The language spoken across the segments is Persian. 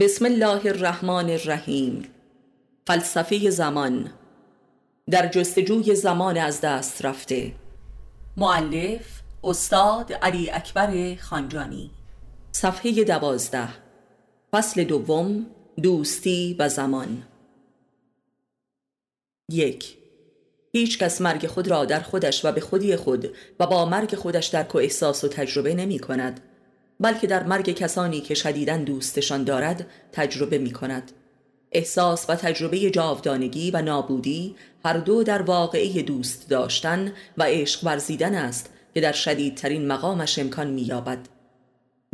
بسم الله الرحمن الرحیم فلسفه زمان در جستجوی زمان از دست رفته معلف استاد علی اکبر خانجانی صفحه دوازده فصل دوم دوستی و زمان یک هیچ کس مرگ خود را در خودش و به خودی خود و با مرگ خودش درک و احساس و تجربه نمی کند بلکه در مرگ کسانی که شدیدن دوستشان دارد تجربه می کند احساس و تجربه جاودانگی و نابودی هر دو در واقعی دوست داشتن و عشق ورزیدن است که در شدیدترین مقامش امکان مییابد.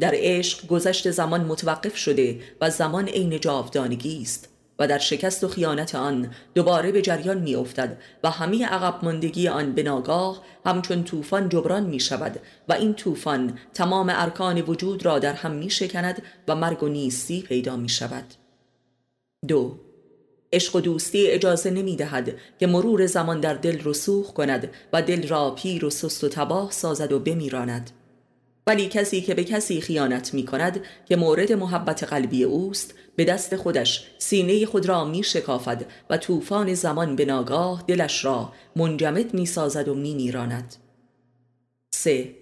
در عشق گذشت زمان متوقف شده و زمان عین جاودانگی است. و در شکست و خیانت آن دوباره به جریان می افتد و همه عقب ماندگی آن به ناگاه همچون طوفان جبران می شود و این طوفان تمام ارکان وجود را در هم می شکند و مرگ و نیستی پیدا می شود دو عشق و دوستی اجازه نمی دهد که مرور زمان در دل رسوخ کند و دل را پیر و سست و تباه سازد و بمیراند. ولی کسی که به کسی خیانت می کند که مورد محبت قلبی اوست به دست خودش سینه خود را می شکافد و طوفان زمان به ناگاه دلش را منجمد می سازد و می میراند. 3.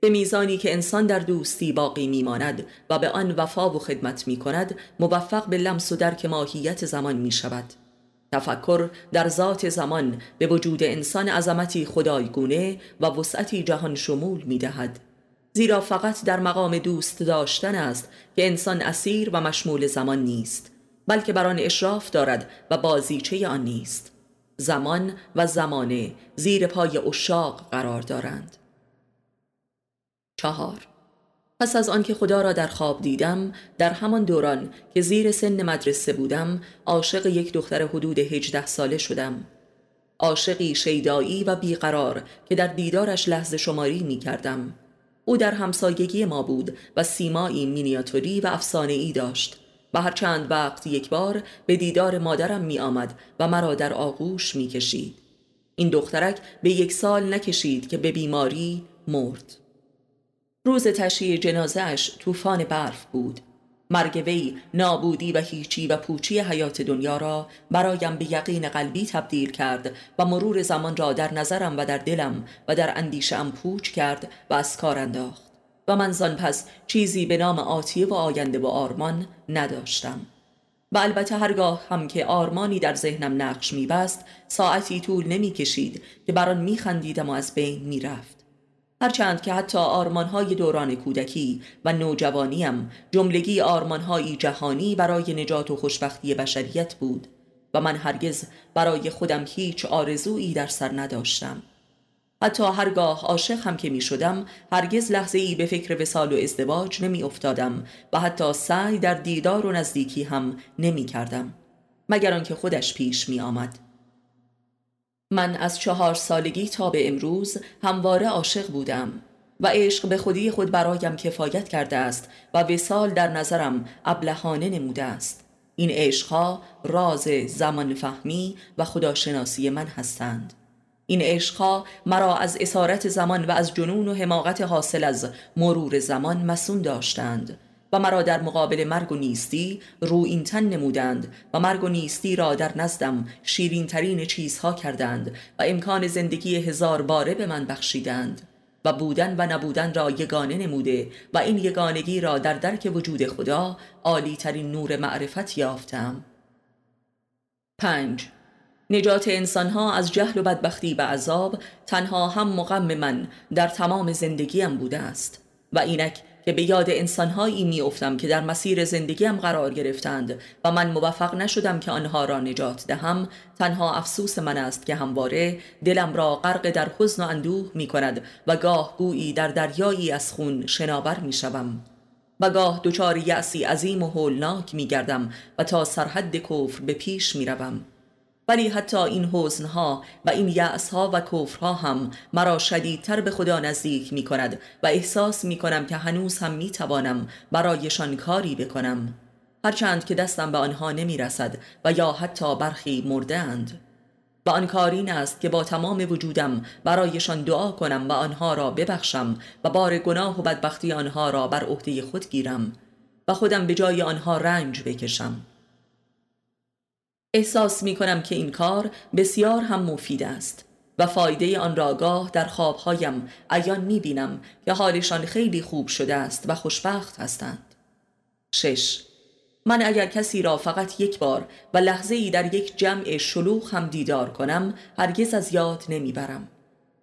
به میزانی که انسان در دوستی باقی میماند و به آن وفا و خدمت می کند موفق به لمس و درک ماهیت زمان می شود تفکر در ذات زمان به وجود انسان عظمتی خدایگونه و وسعتی جهان شمول می دهد زیرا فقط در مقام دوست داشتن است که انسان اسیر و مشمول زمان نیست بلکه بر آن اشراف دارد و بازیچه آن نیست. زمان و زمانه زیر پای اشاق قرار دارند. چهار. پس از آنکه خدا را در خواب دیدم در همان دوران که زیر سن مدرسه بودم عاشق یک دختر حدود هجده ساله شدم. عاشقی شیدایی و بیقرار که در دیدارش لحظه شماری می کردم او در همسایگی ما بود و سیمایی مینیاتوری و افسانه ای داشت و هر چند وقت یک بار به دیدار مادرم می آمد و مرا در آغوش می کشید. این دخترک به یک سال نکشید که به بیماری مرد. روز تشییع جنازهش طوفان برف بود. مرگ وی نابودی و هیچی و پوچی حیات دنیا را برایم به یقین قلبی تبدیل کرد و مرور زمان را در نظرم و در دلم و در اندیشم پوچ کرد و از کار انداخت. و من زان پس چیزی به نام آتیه و آینده و آرمان نداشتم. و البته هرگاه هم که آرمانی در ذهنم نقش میبست ساعتی طول نمی‌کشید که بر آن میخندیدم و از بین می‌رفت. هرچند که حتی آرمانهای دوران کودکی و نوجوانیم جملگی آرمانهایی جهانی برای نجات و خوشبختی بشریت بود و من هرگز برای خودم هیچ آرزویی در سر نداشتم. حتی هرگاه عاشق هم که می شدم هرگز لحظه ای به فکر وسال و ازدواج نمی افتادم و حتی سعی در دیدار و نزدیکی هم نمی کردم مگر آنکه خودش پیش می آمد من از چهار سالگی تا به امروز همواره عاشق بودم و عشق به خودی خود برایم کفایت کرده است و وسال در نظرم ابلهانه نموده است. این عشقها راز زمان فهمی و خداشناسی من هستند. این عشقها مرا از اسارت زمان و از جنون و حماقت حاصل از مرور زمان مسون داشتند. و مرا در مقابل مرگ و نیستی رو این تن نمودند و مرگ و نیستی را در نزدم شیرین ترین چیزها کردند و امکان زندگی هزار باره به من بخشیدند و بودن و نبودن را یگانه نموده و این یگانگی را در درک وجود خدا عالی ترین نور معرفت یافتم. پنج. نجات انسانها از جهل و بدبختی و عذاب تنها هم مقام من در تمام زندگیم بوده است و اینک که به یاد انسانهایی میافتم که در مسیر زندگیم قرار گرفتند و من موفق نشدم که آنها را نجات دهم تنها افسوس من است که همواره دلم را غرق در حزن و اندوه می کند و گاه گویی در دریایی از خون شناور می شوم. و گاه دچار یأسی عظیم و هولناک می گردم و تا سرحد کفر به پیش می روم. ولی حتی این حزنها و این یأسها و کفرها هم مرا شدیدتر به خدا نزدیک می کند و احساس می کنم که هنوز هم می توانم برایشان کاری بکنم. هرچند که دستم به آنها نمی رسد و یا حتی برخی مرده اند و آن کارین است که با تمام وجودم برایشان دعا کنم و آنها را ببخشم و بار گناه و بدبختی آنها را بر عهده خود گیرم و خودم به جای آنها رنج بکشم. احساس می کنم که این کار بسیار هم مفید است و فایده آن را گاه در خوابهایم عیان می بینم که حالشان خیلی خوب شده است و خوشبخت هستند. شش. من اگر کسی را فقط یک بار و لحظه ای در یک جمع شلوغ هم دیدار کنم هرگز از یاد نمی‌برم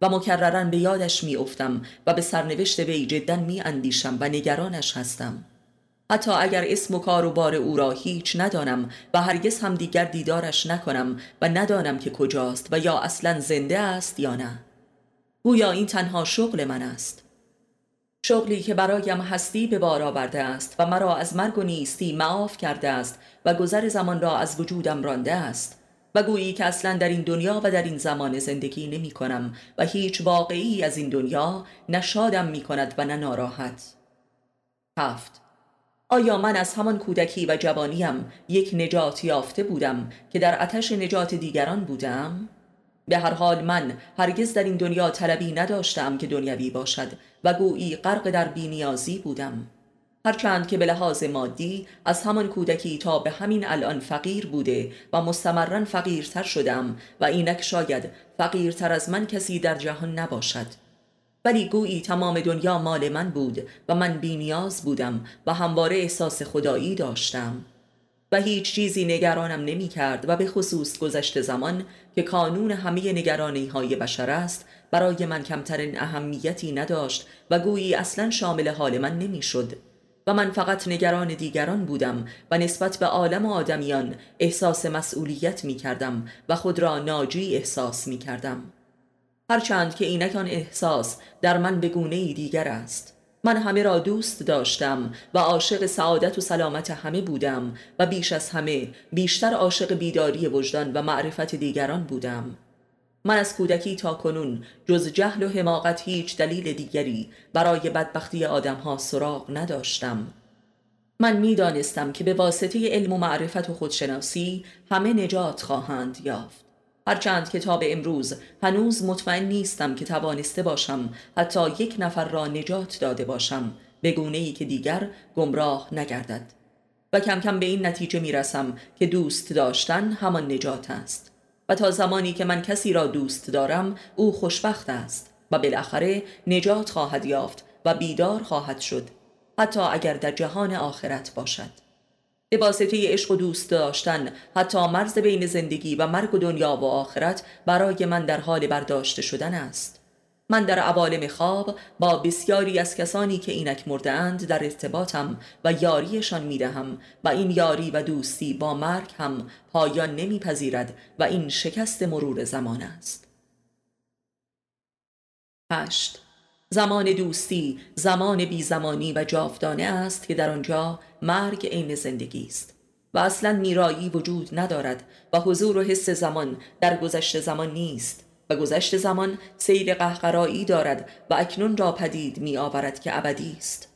و مکررن به یادش میافتم و به سرنوشت وی جدا می اندیشم و نگرانش هستم. حتی اگر اسم و کار و بار او را هیچ ندانم و هرگز هم دیگر دیدارش نکنم و ندانم که کجاست و یا اصلا زنده است یا نه. گویا این تنها شغل من است. شغلی که برایم هستی به بار آورده است و مرا از مرگ و نیستی معاف کرده است و گذر زمان را از وجودم رانده است. و گویی که اصلا در این دنیا و در این زمان زندگی نمی کنم و هیچ واقعی از این دنیا نشادم می کند و نه ناراحت. هفت. آیا من از همان کودکی و جوانیم یک نجات یافته بودم که در آتش نجات دیگران بودم؟ به هر حال من هرگز در این دنیا طلبی نداشتم که دنیوی باشد و گویی غرق در بینیازی بودم هرچند که به لحاظ مادی از همان کودکی تا به همین الان فقیر بوده و مستمرا فقیرتر شدم و اینک شاید فقیرتر از من کسی در جهان نباشد ولی گویی تمام دنیا مال من بود و من بینیاز بودم و همواره احساس خدایی داشتم. و هیچ چیزی نگرانم نمی کرد و به خصوص گذشت زمان که کانون همه نگرانی های بشر است برای من کمترین اهمیتی نداشت و گویی اصلا شامل حال من نمی شد. و من فقط نگران دیگران بودم و نسبت به عالم و آدمیان احساس مسئولیت می کردم و خود را ناجی احساس می کردم. هرچند که اینک آن احساس در من به گونه دیگر است. من همه را دوست داشتم و عاشق سعادت و سلامت همه بودم و بیش از همه بیشتر عاشق بیداری وجدان و معرفت دیگران بودم. من از کودکی تا کنون جز جهل و حماقت هیچ دلیل دیگری برای بدبختی آدمها سراغ نداشتم. من می‌دانستم که به واسطه علم و معرفت و خودشناسی همه نجات خواهند یافت. هرچند که تا به امروز هنوز مطمئن نیستم که توانسته باشم حتی یک نفر را نجات داده باشم به گونه ای که دیگر گمراه نگردد. و کم کم به این نتیجه می رسم که دوست داشتن همان نجات است. و تا زمانی که من کسی را دوست دارم او خوشبخت است و بالاخره نجات خواهد یافت و بیدار خواهد شد حتی اگر در جهان آخرت باشد. به واسطه عشق و دوست داشتن. حتی مرز بین زندگی و مرگ و دنیا و آخرت برای من در حال برداشته شدن است. من در عوالم خواب با بسیاری از کسانی که اینک مردهاند در ارتباطم و یاریشان می‌دهم و این یاری و دوستی با مرگ هم پایان نمیپذیرد و این شکست مرور زمان است. هشت زمان دوستی زمان بی زمانی و جاودانه است که در آنجا مرگ عین زندگی است. و اصلا میرایی وجود ندارد و حضور و حس زمان در گذشته زمان نیست و گذشته زمان سیر قهقرایی دارد و اکنون را پدید می آورد که ابدی است.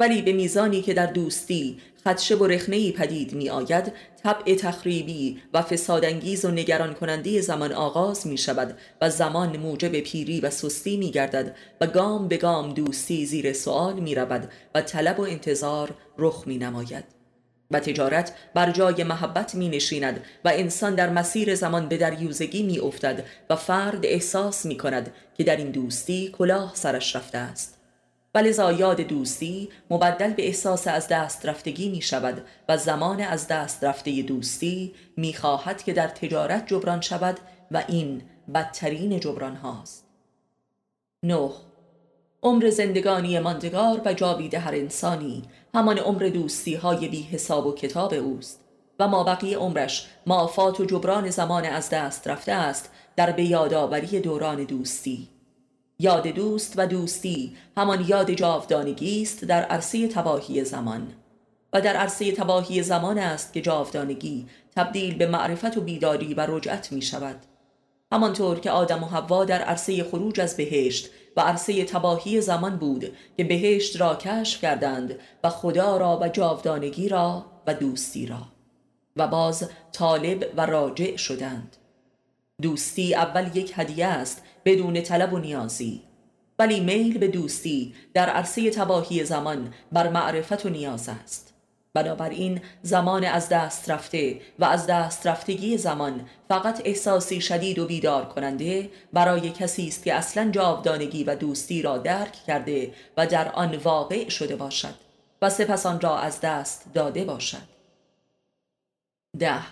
ولی به میزانی که در دوستی خدشه و رخنهی پدید می آید طبع تخریبی و فسادانگیز و نگران کننده زمان آغاز می شود و زمان موجب پیری و سستی می گردد و گام به گام دوستی زیر سوال می رود و طلب و انتظار رخ می نماید و تجارت بر جای محبت می نشیند و انسان در مسیر زمان به دریوزگی می افتد و فرد احساس می کند که در این دوستی کلاه سرش رفته است. ولذا یاد دوستی مبدل به احساس از دست رفتگی می شود و زمان از دست رفته دوستی می خواهد که در تجارت جبران شود و این بدترین جبران هاست. 9. عمر زندگانی ماندگار و جاوید هر انسانی همان عمر دوستی های بی حساب و کتاب اوست و ما بقیه عمرش معافات و جبران زمان از دست رفته است در به یادآوری دوران دوستی یاد دوست و دوستی همان یاد جاودانگی است در عرصه تباهی زمان. و در عرصه تباهی زمان است که جاودانگی تبدیل به معرفت و بیداری و رجعت می شود همانطور که آدم و حوا در عرصه خروج از بهشت و عرصه تباهی زمان بود که بهشت را کشف کردند و خدا را و جاودانگی را و دوستی را. و باز طالب و راجع شدند. دوستی اول یک هدیه است بدون طلب و نیازی ولی میل به دوستی در عرصه تباهی زمان بر معرفت و نیاز است. بنابراین زمان از دست رفته و از دست رفتگی زمان فقط احساسی شدید و بیدار کننده برای کسی است که اصلا جاودانگی و دوستی را درک کرده و در آن واقع شده باشد و سپس آن را از دست داده باشد. ده.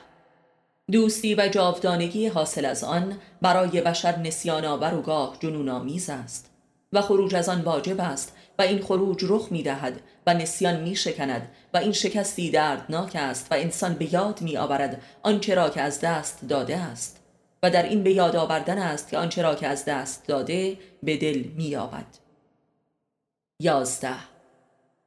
دوستی و جاودانگی حاصل از آن برای بشر نسیان آور و گاه جنون آمیز است و خروج از آن واجب است و این خروج رخ می دهد و نسیان می شکند و این شکستی دردناک است و انسان به یاد می آورد آنچه را که از دست داده است و در این به یاد آوردن است که آنچه را که از دست داده به دل می یابد یازده.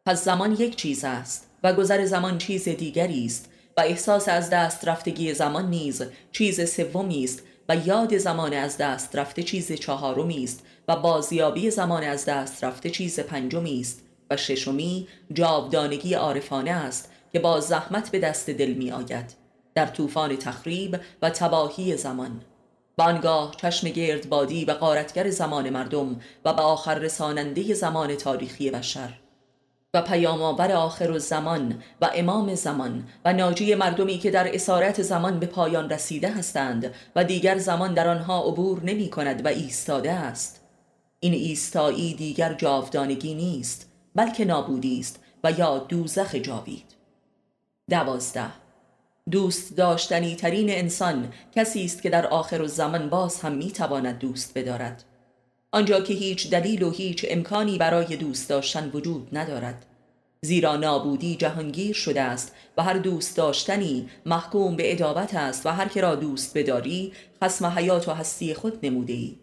پس زمان یک چیز است و گذر زمان چیز دیگری است و احساس از دست رفتگی زمان نیز چیز سومی است و یاد زمان از دست رفته چیز چهارمی است و بازیابی زمان از دست رفته چیز پنجمی است و ششمی جاودانگی عارفانه است که با زحمت به دست دل می آید در طوفان تخریب و تباهی زمان. و آنگاه چشم گردبادی و قارتگر زمان مردم و به آخر رساننده زمان تاریخی بشر و پیام آور آخر زمان و امام زمان و ناجی مردمی که در اسارت زمان به پایان رسیده هستند و دیگر زمان در آنها عبور نمی کند و ایستاده است. این ایستایی دیگر جاودانگی نیست بلکه نابودی است و یا دوزخ جاوید. دوازده. دوست داشتنی ترین انسان کسی است که در آخر زمان باز هم می تواند دوست بدارد. آنجا که هیچ دلیل و هیچ امکانی برای دوست داشتن وجود ندارد. زیرا نابودی جهانگیر شده است و هر دوست داشتنی محکوم به ادابت است و هر که را دوست بداری خسم حیات و هستی خود نموده ای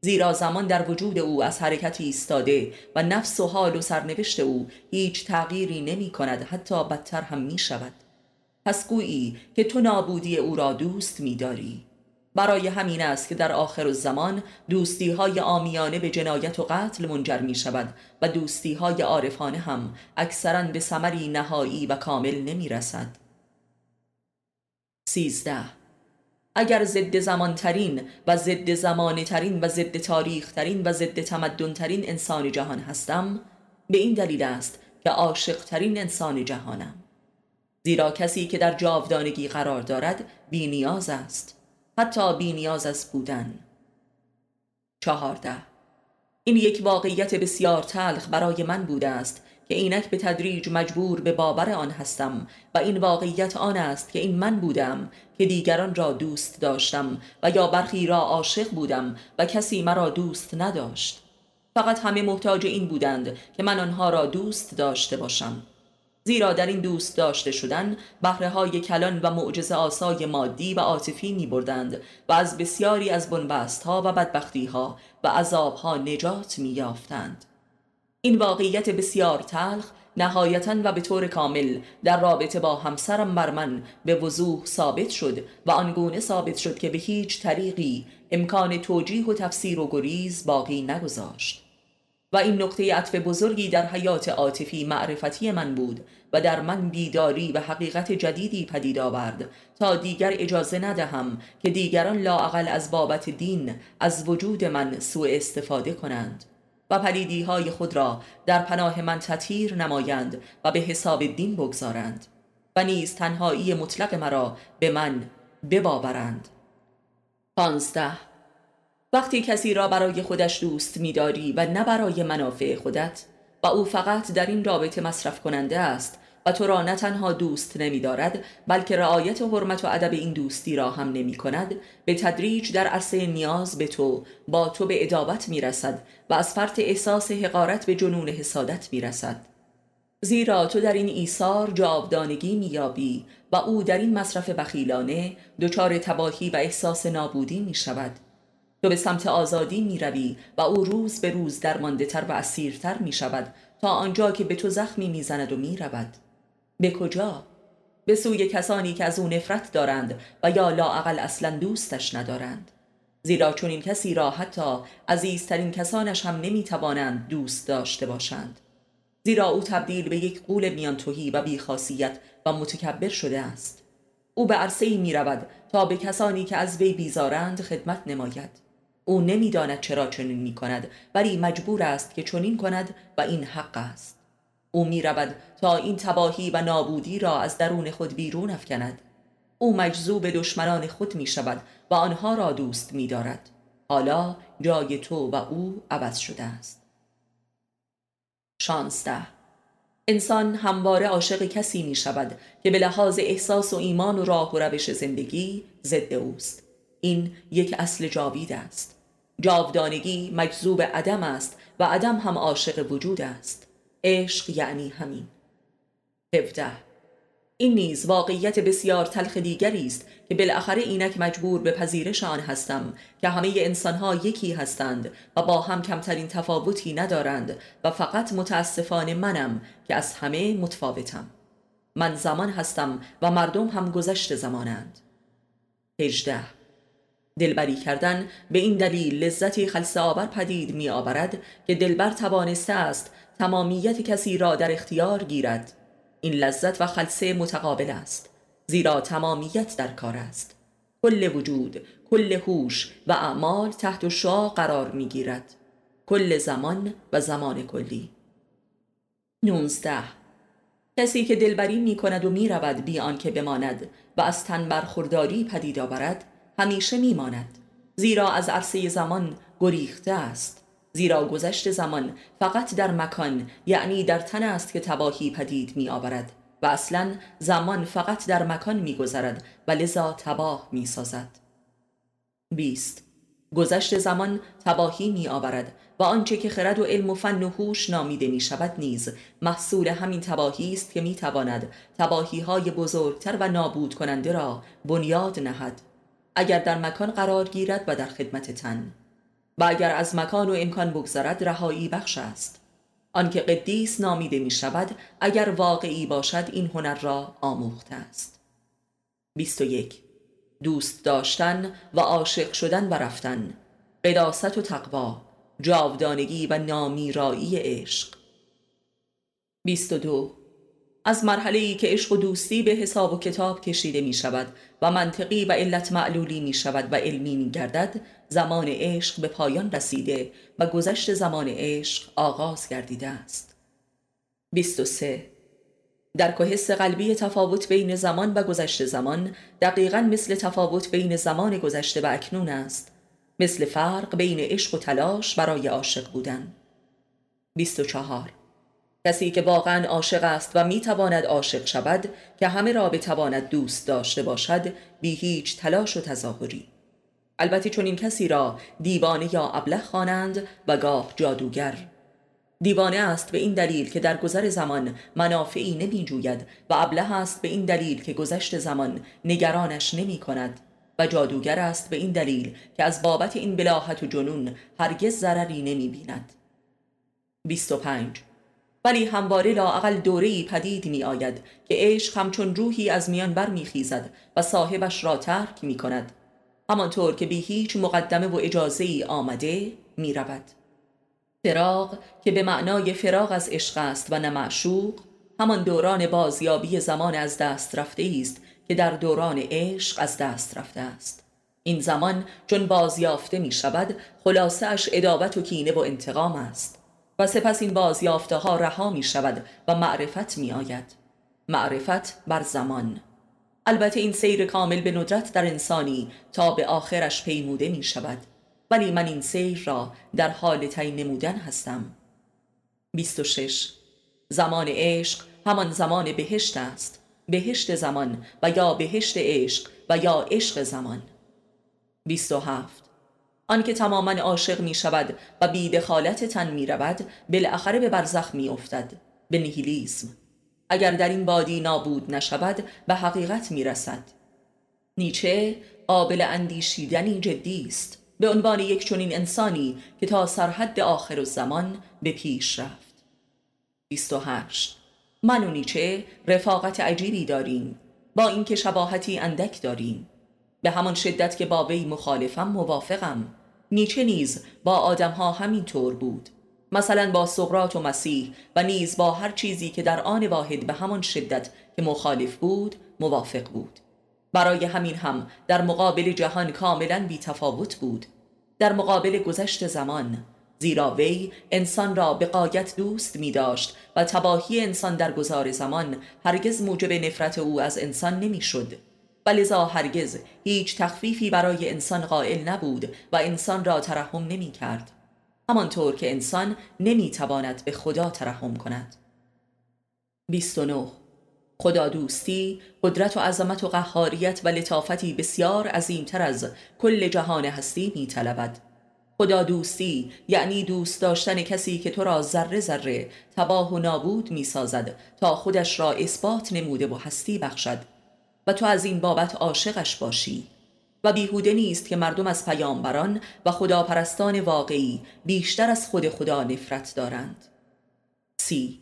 زیرا زمان در وجود او از حرکتی ایستاده و نفس و حال و سرنوشت او هیچ تغییری نمی کند حتی بدتر هم می شود. پس گویی که تو نابودی او را دوست می داری. برای همین است که در آخر الزمان دوستی های آمیانه به جنایت و قتل منجر می شود و دوستی های عارفانه هم اکثرا به سمری نهایی و کامل نمی رسد. سیزده. اگر ضد زمان ترین و ضد زمان ترین و ضد تاریخ ترین و ضد تمدن ترین انسان جهان هستم به این دلیل است که عاشق ترین انسان جهانم. زیرا کسی که در جاودانگی قرار دارد بی نیاز است. حتی بی نیاز از بودن. چهارده. این یک واقعیت بسیار تلخ برای من بوده است که اینک به تدریج مجبور به باور آن هستم و این واقعیت آن است که این من بودم که دیگران را دوست داشتم و یا برخی را عاشق بودم و کسی مرا دوست نداشت. فقط همه محتاج این بودند که من آنها را دوست داشته باشم. زیرا در این دوست داشته شدن بهره های کلان و معجز آسای مادی و عاطفی می بردند و از بسیاری از بنبست ها و بدبختی ها و عذاب ها نجات می یافتند. این واقعیت بسیار تلخ نهایتا و به طور کامل در رابطه با همسرم بر من به وضوح ثابت شد و آنگونه ثابت شد که به هیچ طریقی امکان توجیه و تفسیر و گریز باقی نگذاشت. و این نقطه عطف بزرگی در حیات عاطفی معرفتی من بود و در من بیداری و حقیقت جدیدی پدید آورد. تا دیگر اجازه ندهم که دیگران لاعقل از بابت دین از وجود من سوء استفاده کنند و پلیدی های خود را در پناه من تطهیر نمایند و به حساب دین بگذارند و نیز تنهایی مطلق مرا به من بباورند. پانزده وقتی کسی را برای خودش دوست میداری و نه برای منافع خودت و او فقط در این رابطه مصرف کننده است و تو را نه تنها دوست نمی دارد بلکه رعایت و حرمت و ادب این دوستی را هم نمی کند به تدریج در عرصه نیاز به تو با تو به ادابت می رسد و از فرط احساس حقارت به جنون حسادت می رسد زیرا تو در این ایثار جاودانگی میابی و او در این مصرف بخیلانه دچار تباهی و احساس نابودی می شود تو به سمت آزادی می روی و او روز به روز درمانده تر و اسیرتر می شود تا آنجا که به تو زخمی می زند و می رود به کجا؟ به سوی کسانی که از او نفرت دارند و یا لاعقل اصلا دوستش ندارند. زیرا چون این کسی را حتی عزیزترین کسانش هم نمی توانند دوست داشته باشند. زیرا او تبدیل به یک قول میان توهی و بیخاصیت و متکبر شده است. او به عرصه می رود تا به کسانی که از وی بیزارند خدمت نماید. او نمی‌داند چرا چنین می کند ولی مجبور است که چنین کند و این حق است. او می رود تا این تباهی و نابودی را از درون خود بیرون افکند. او مجذوب دشمنان خود می شود و آنها را دوست می دارد حالا جای تو و او عوض شده است. شانزده. انسان همواره عاشق کسی می شود که به لحاظ احساس و ایمان و راه و روش زندگی ضد اوست. این یک اصل جاوید است. جاودانگی مجذوب عدم است و عدم هم عاشق وجود است. عشق یعنی همین. 17 این نیز واقعیت بسیار تلخ دیگری است که بالاخره اینک مجبور به پذیرش آن هستم که همه انسانها یکی هستند و با هم کمترین تفاوتی ندارند و فقط متاسفانه منم که از همه متفاوتم. من زمان هستم و مردم هم گذشت زمانند. 18 دلبری کردن به این دلیل لذتی خلص آور پدید می آورد که دلبر توانسته است تمامیت کسی را در اختیار گیرد. این لذت و خلصه متقابل است زیرا تمامیت در کار است. کل وجود کل هوش و اعمال تحت شا قرار می گیرد کل زمان و زمان کلی. 19 کسی که دلبری می کند و می رود بی آنکه بماند و از تن برخورداری پدید آورد همیشه می ماند زیرا از عرصه زمان گریخته است. زیرا گذشت زمان فقط در مکان یعنی در تن است که تباهی پدید می آورد و اصلا زمان فقط در مکان می گذرد و لذا تباه می سازد 20 گذشت زمان تباهی می آورد و آنچه که خرد و علم و فن و هوش نامیده می شود نیز محصول همین تباهی است که می تواند تباهی های بزرگتر و نابود کننده را بنیاد نهد. اگر در مکان قرار گیرد و در خدمت تن. و اگر از مکان و امکان بگذرد رهایی بخش است. آنکه قدیس نامیده می شود اگر واقعی باشد این هنر را آموخته است. 21 دوست داشتن و عاشق شدن و رفتن. قداست و تقوا جاودانگی و نامیرایی عشق. 22 از مرحله ای که عشق و دوستی به حساب و کتاب کشیده می شود و منطقی و علت معلولی می شود و علمی می گردد زمان عشق به پایان رسیده و گذشت زمان عشق آغاز گردیده است. 23 در حس قلبی تفاوت بین زمان و گذشت زمان دقیقا مثل تفاوت بین زمان گذشته و اکنون است. مثل فرق بین عشق و تلاش برای عاشق بودن. 24 کسی که واقعا عاشق است و می تواند عاشق شود که همه را بتواند دوست داشته باشد بی هیچ تلاش و تظاهری. البته چون این کسی را دیوانه یا ابله خوانند و گاه جادوگر. دیوانه است به این دلیل که در گذر زمان منافعی نمی جوید و ابله است به این دلیل که گذشت زمان نگرانش نمی کند و جادوگر است به این دلیل که از بابت این بلاحت و جنون هرگز ضرری نمی بیند 25 ولی همواره لاعقل دوره‌ای پدید می آید که عشق همچون روحی از میان بر می خیزد و صاحبش را ترک می کند همانطور که بی هیچ مقدمه و اجازه ای آمده می رود فراغ که به معنای فراغ از عشق است و نه همان دوران بازیابی زمان از دست رفته است که در دوران عشق از دست رفته است. این زمان چون بازیافته می شود خلاصه اش ادابت و کینه و انتقام است. و سپس این بازیافته ها رها می شود و معرفت می آید معرفت بر زمان. البته این سیر کامل به ندرت در انسانی تا به آخرش پیموده می شود ولی من این سیر را در حال تعیین نمودن هستم. 26 زمان عشق همان زمان بهشت است. بهشت زمان و یا بهشت عشق و یا عشق زمان. 27 آنکه تماما عاشق می شود و بی دخالت تن می رود بالاخره به برزخ می افتد به نیهیلیزم اگر در این بادی نابود نشود به حقیقت می رسد نیچه قابل اندیشیدنی جدی است به عنوان یک چنین انسانی که تا سرحد آخر الزمان به پیش رفت. 28 من و نیچه رفاقت عجیبی داریم با اینکه شباهتی اندک داریم. به همان شدت که با وی مخالفم موافقم. نیچه نیز با آدمها همین طور بود. مثلا با سقرات و مسیح و نیز با هر چیزی که در آن واحد به همان شدت که مخالف بود موافق بود. برای همین هم در مقابل جهان کاملا بی تفاوت بود. در مقابل گذشت زمان زیرا وی انسان را به قایت دوست می داشت و تباهی انسان در گذار زمان هرگز موجب نفرت او از انسان نمی شد و لذا هرگز هیچ تخفیفی برای انسان قائل نبود و انسان را ترحم نمی کرد. همانطور که انسان نمی تواند به خدا ترحم کند. 29 خدا دوستی قدرت و عظمت و قهاریت و لطافتی بسیار عظیمتر از کل جهان هستی می طلبد. خدا دوستی یعنی دوست داشتن کسی که تو را ذره ذره تباه و نابود می سازد تا خودش را اثبات نموده و هستی بخشد. و تو از این بابت عاشقش باشی. و بیهوده نیست که مردم از پیامبران و خداپرستان واقعی بیشتر از خود خدا نفرت دارند. سی.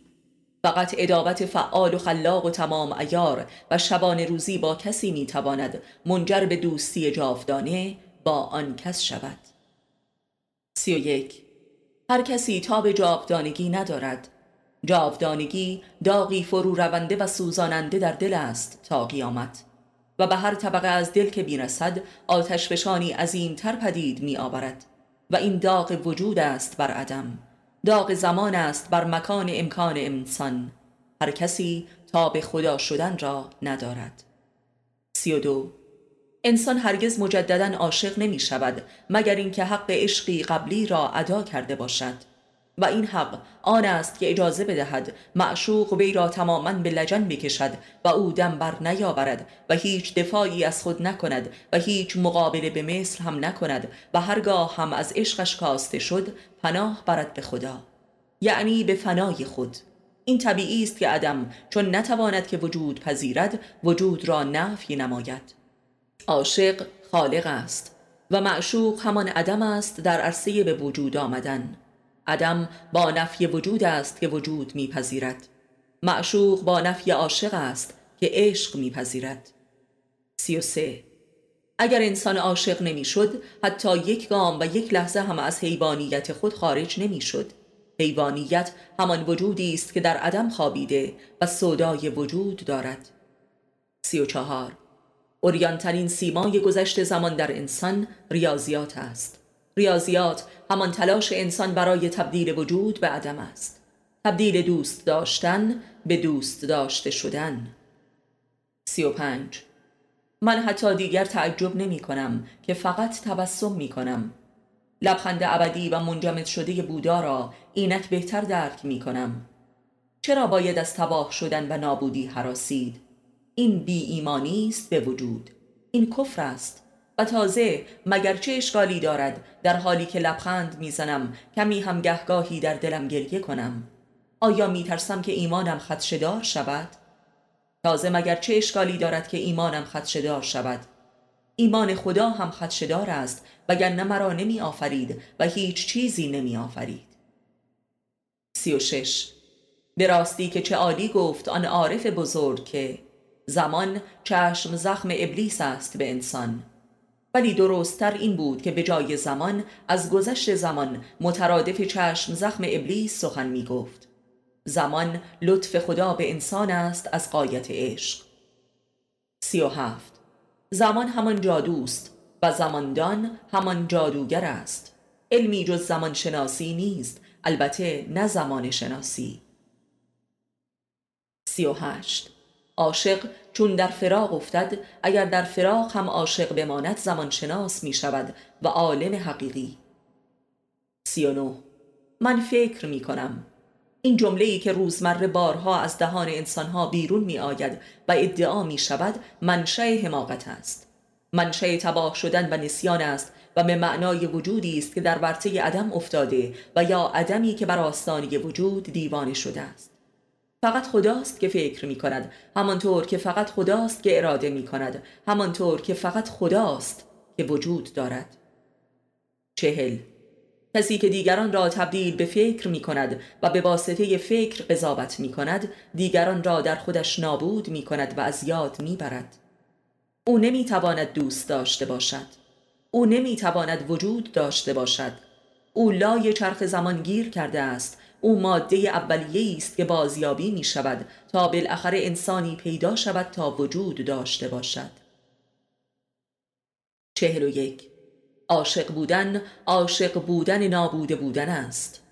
فقط ادابت فعال و خلاق و تمام ایار و شبان روزی با کسی می‌تواند منجر به دوستی جاودانه با آن کس شود. سی و یک. هر کسی تاب جاودانگی ندارد جاودانگی داغی فرو رونده و سوزاننده در دل است تا قیامت. و به هر طبقه از دل که بیرسد آتش فشانی عظیمتر پدید می آورد و این داغ وجود است بر عدم. داغ زمان است بر مکان امکان انسان. هر کسی تا به خدا شدن را ندارد. سی و دو. انسان هرگز مجددا عاشق نمی شود مگر اینکه حق عشقی قبلی را ادا کرده باشد. و این حق آن است که اجازه بدهد معشوق وی را تماما به لجن بکشد و او دم بر نیاورد و هیچ دفاعی از خود نکند و هیچ مقابله به مثل هم نکند و هرگاه هم از عشقش کاسته شد پناه برد به خدا. یعنی به فنای خود. این طبیعی است که عدم چون نتواند که وجود پذیرد وجود را نفی نماید. عاشق خالق است و معشوق همان عدم است در عرصه به وجود آمدن. عدم با نفی وجود است که وجود میپذیرد. معشوق با نفی عاشق است که عشق میپذیرد. سی و سه. اگر انسان عاشق نمی‌شد حتی یک گام و یک لحظه هم از حیوانیت خود خارج نمی‌شد. حیوانیت همان وجودی است که در عدم خوابیده و سودای وجود دارد. سی و چهار. اوریانترین سیمای گذشت زمان در انسان ریاضیات است. ریاضیات همان تلاش انسان برای تبدیل وجود به عدم است. تبدیل دوست داشتن به دوست داشته شدن. سی و پنج. من حتی دیگر تعجب نمی کنم که فقط تبسم می کنم. لبخند ابدی و منجمد شده بودا را اینک بهتر درک می کنم. چرا باید از تباه شدن و نابودی حراسید؟ این بی ایمانی است به وجود. این کفر است. و تازه مگر چه اشکالی دارد در حالی که لبخند می‌زنم کمی هم گهگاهی در دلم گریه کنم آیا میترسم که ایمانم خدشدار شود؟ تازه مگر چه اشکالی دارد که ایمانم خدشدار شود؟ ایمان خدا هم خدشدار است وگرنه مرا نمی آفرید و هیچ چیزی نمی آفرید سی و شش به راستی که چه عالی گفت آن عارف بزرگ که زمان چشم زخم ابلیس است به انسان ولی درستتر این بود که به جای زمان از گذشت زمان مترادف چشم زخم ابلیس سخن می گفت زمان لطف خدا به انسان است از قایت عشق. سی و هفت زمان همان جادوست و زماندان همان جادوگر است. علمی جز زمان شناسی نیست البته نه زمان شناسی سی و هشت عاشق چون در فراق افتد اگر در فراق هم عاشق بماند زمان شناس می شود و عالم حقیقی. سی و نو من فکر می کنم این جمله ای که روزمره بارها از دهان انسانها بیرون می آید و ادعا می شود منشأ حماقت است. منشأ تباه شدن و نسیان است و به معنای وجودی است که در ورطه عدم افتاده و یا عدمی که بر آستانه وجود دیوانه شده است. فقط خداست که فکر می کند همانطور که فقط خداست که اراده می کند همانطور که فقط خداست که وجود دارد. چهل. کسی که دیگران را تبدیل به فکر می کند و به واسطه فکر قضاوت می کند دیگران را در خودش نابود می کند و از یاد می برد او نمی تواند دوست داشته باشد. او نمی تواند وجود داشته باشد. او لای چرخ زمان گیر کرده است. او ماده اولیه است که بازیابی می شود تا بالاخره انسانی پیدا شود تا وجود داشته باشد. چهل و یک. عاشق بودن عاشق بودن نابوده بودن است.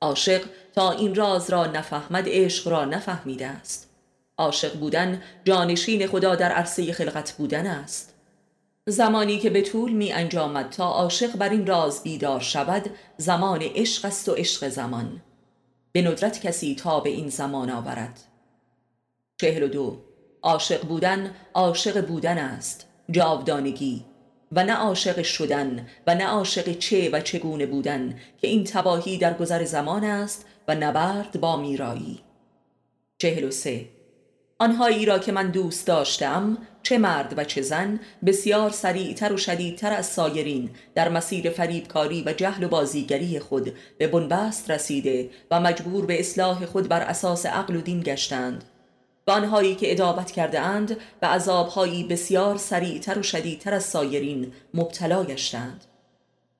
عاشق تا این راز را نفهمد عشق را نفهمیده است. عاشق بودن جانشین خدا در عرصه خلقت بودن است. زمانی که به طول می انجامد تا عاشق بر این راز بیدار شود زمان عشق است و عشق زمان. به ندرت کسی تا به این زمان آورد. چهل و دو. عاشق بودن عاشق بودن است جاودانگی. و نه عاشق شدن و نه عاشق چه و چگونه بودن که این تباهی در گذر زمان است و نبرد با میرایی. چهل و سه. آنهایی را که من دوست داشتم چه مرد و چه زن بسیار سریعتر و شدیدتر از سایرین در مسیر فریبکاری و جهل و بازیگری خود به بنبست رسیده و مجبور به اصلاح خود بر اساس عقل و دین گشتند. و آنهایی که ادابت کرده اند به عذابهایی بسیار سریعتر و شدیدتر از سایرین مبتلا گشتند.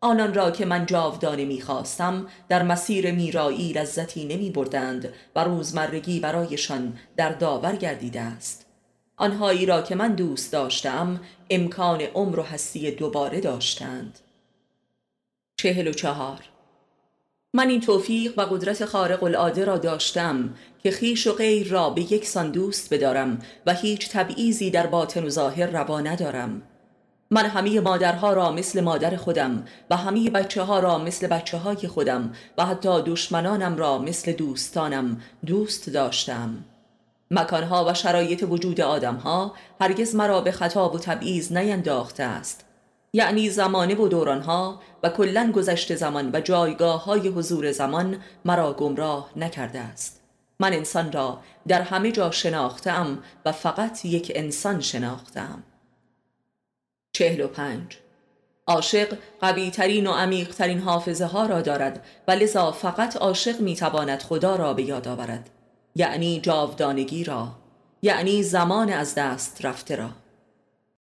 آنان را که من جاودانه می‌خواستم در مسیر میرایی لذتی نمی بردند و روزمرگی برایشان در داور گردیده است. آنهایی را که من دوست داشتم امکان عمر و هستی دوباره داشتند. چهل و چهار. من این توفیق و قدرت خارق العاده را داشتم که خیش و غیر را به یک سان دوست بدارم و هیچ تبعیزی در باطن و ظاهر روا ندارم. من همه مادرها را مثل مادر خودم و همه بچه ها را مثل بچه های خودم و حتی دشمنانم را مثل دوستانم دوست داشتم. مکانها و شرایط وجود آدمها هرگز مرا به خطاب و تبعیض نینداخته است. یعنی زمانه و دورانها و کلا گذشته زمان و جایگاه های حضور زمان مرا گمراه نکرده است. من انسان را در همه جا شناختم و فقط یک انسان شناختم چهل و پنج. عاشق قوی ترین و عمیق ترین حافظه ها را دارد و لذا فقط عاشق می تواند خدا را به یاد آورد. یعنی جاودانگی را یعنی زمان از دست رفته را.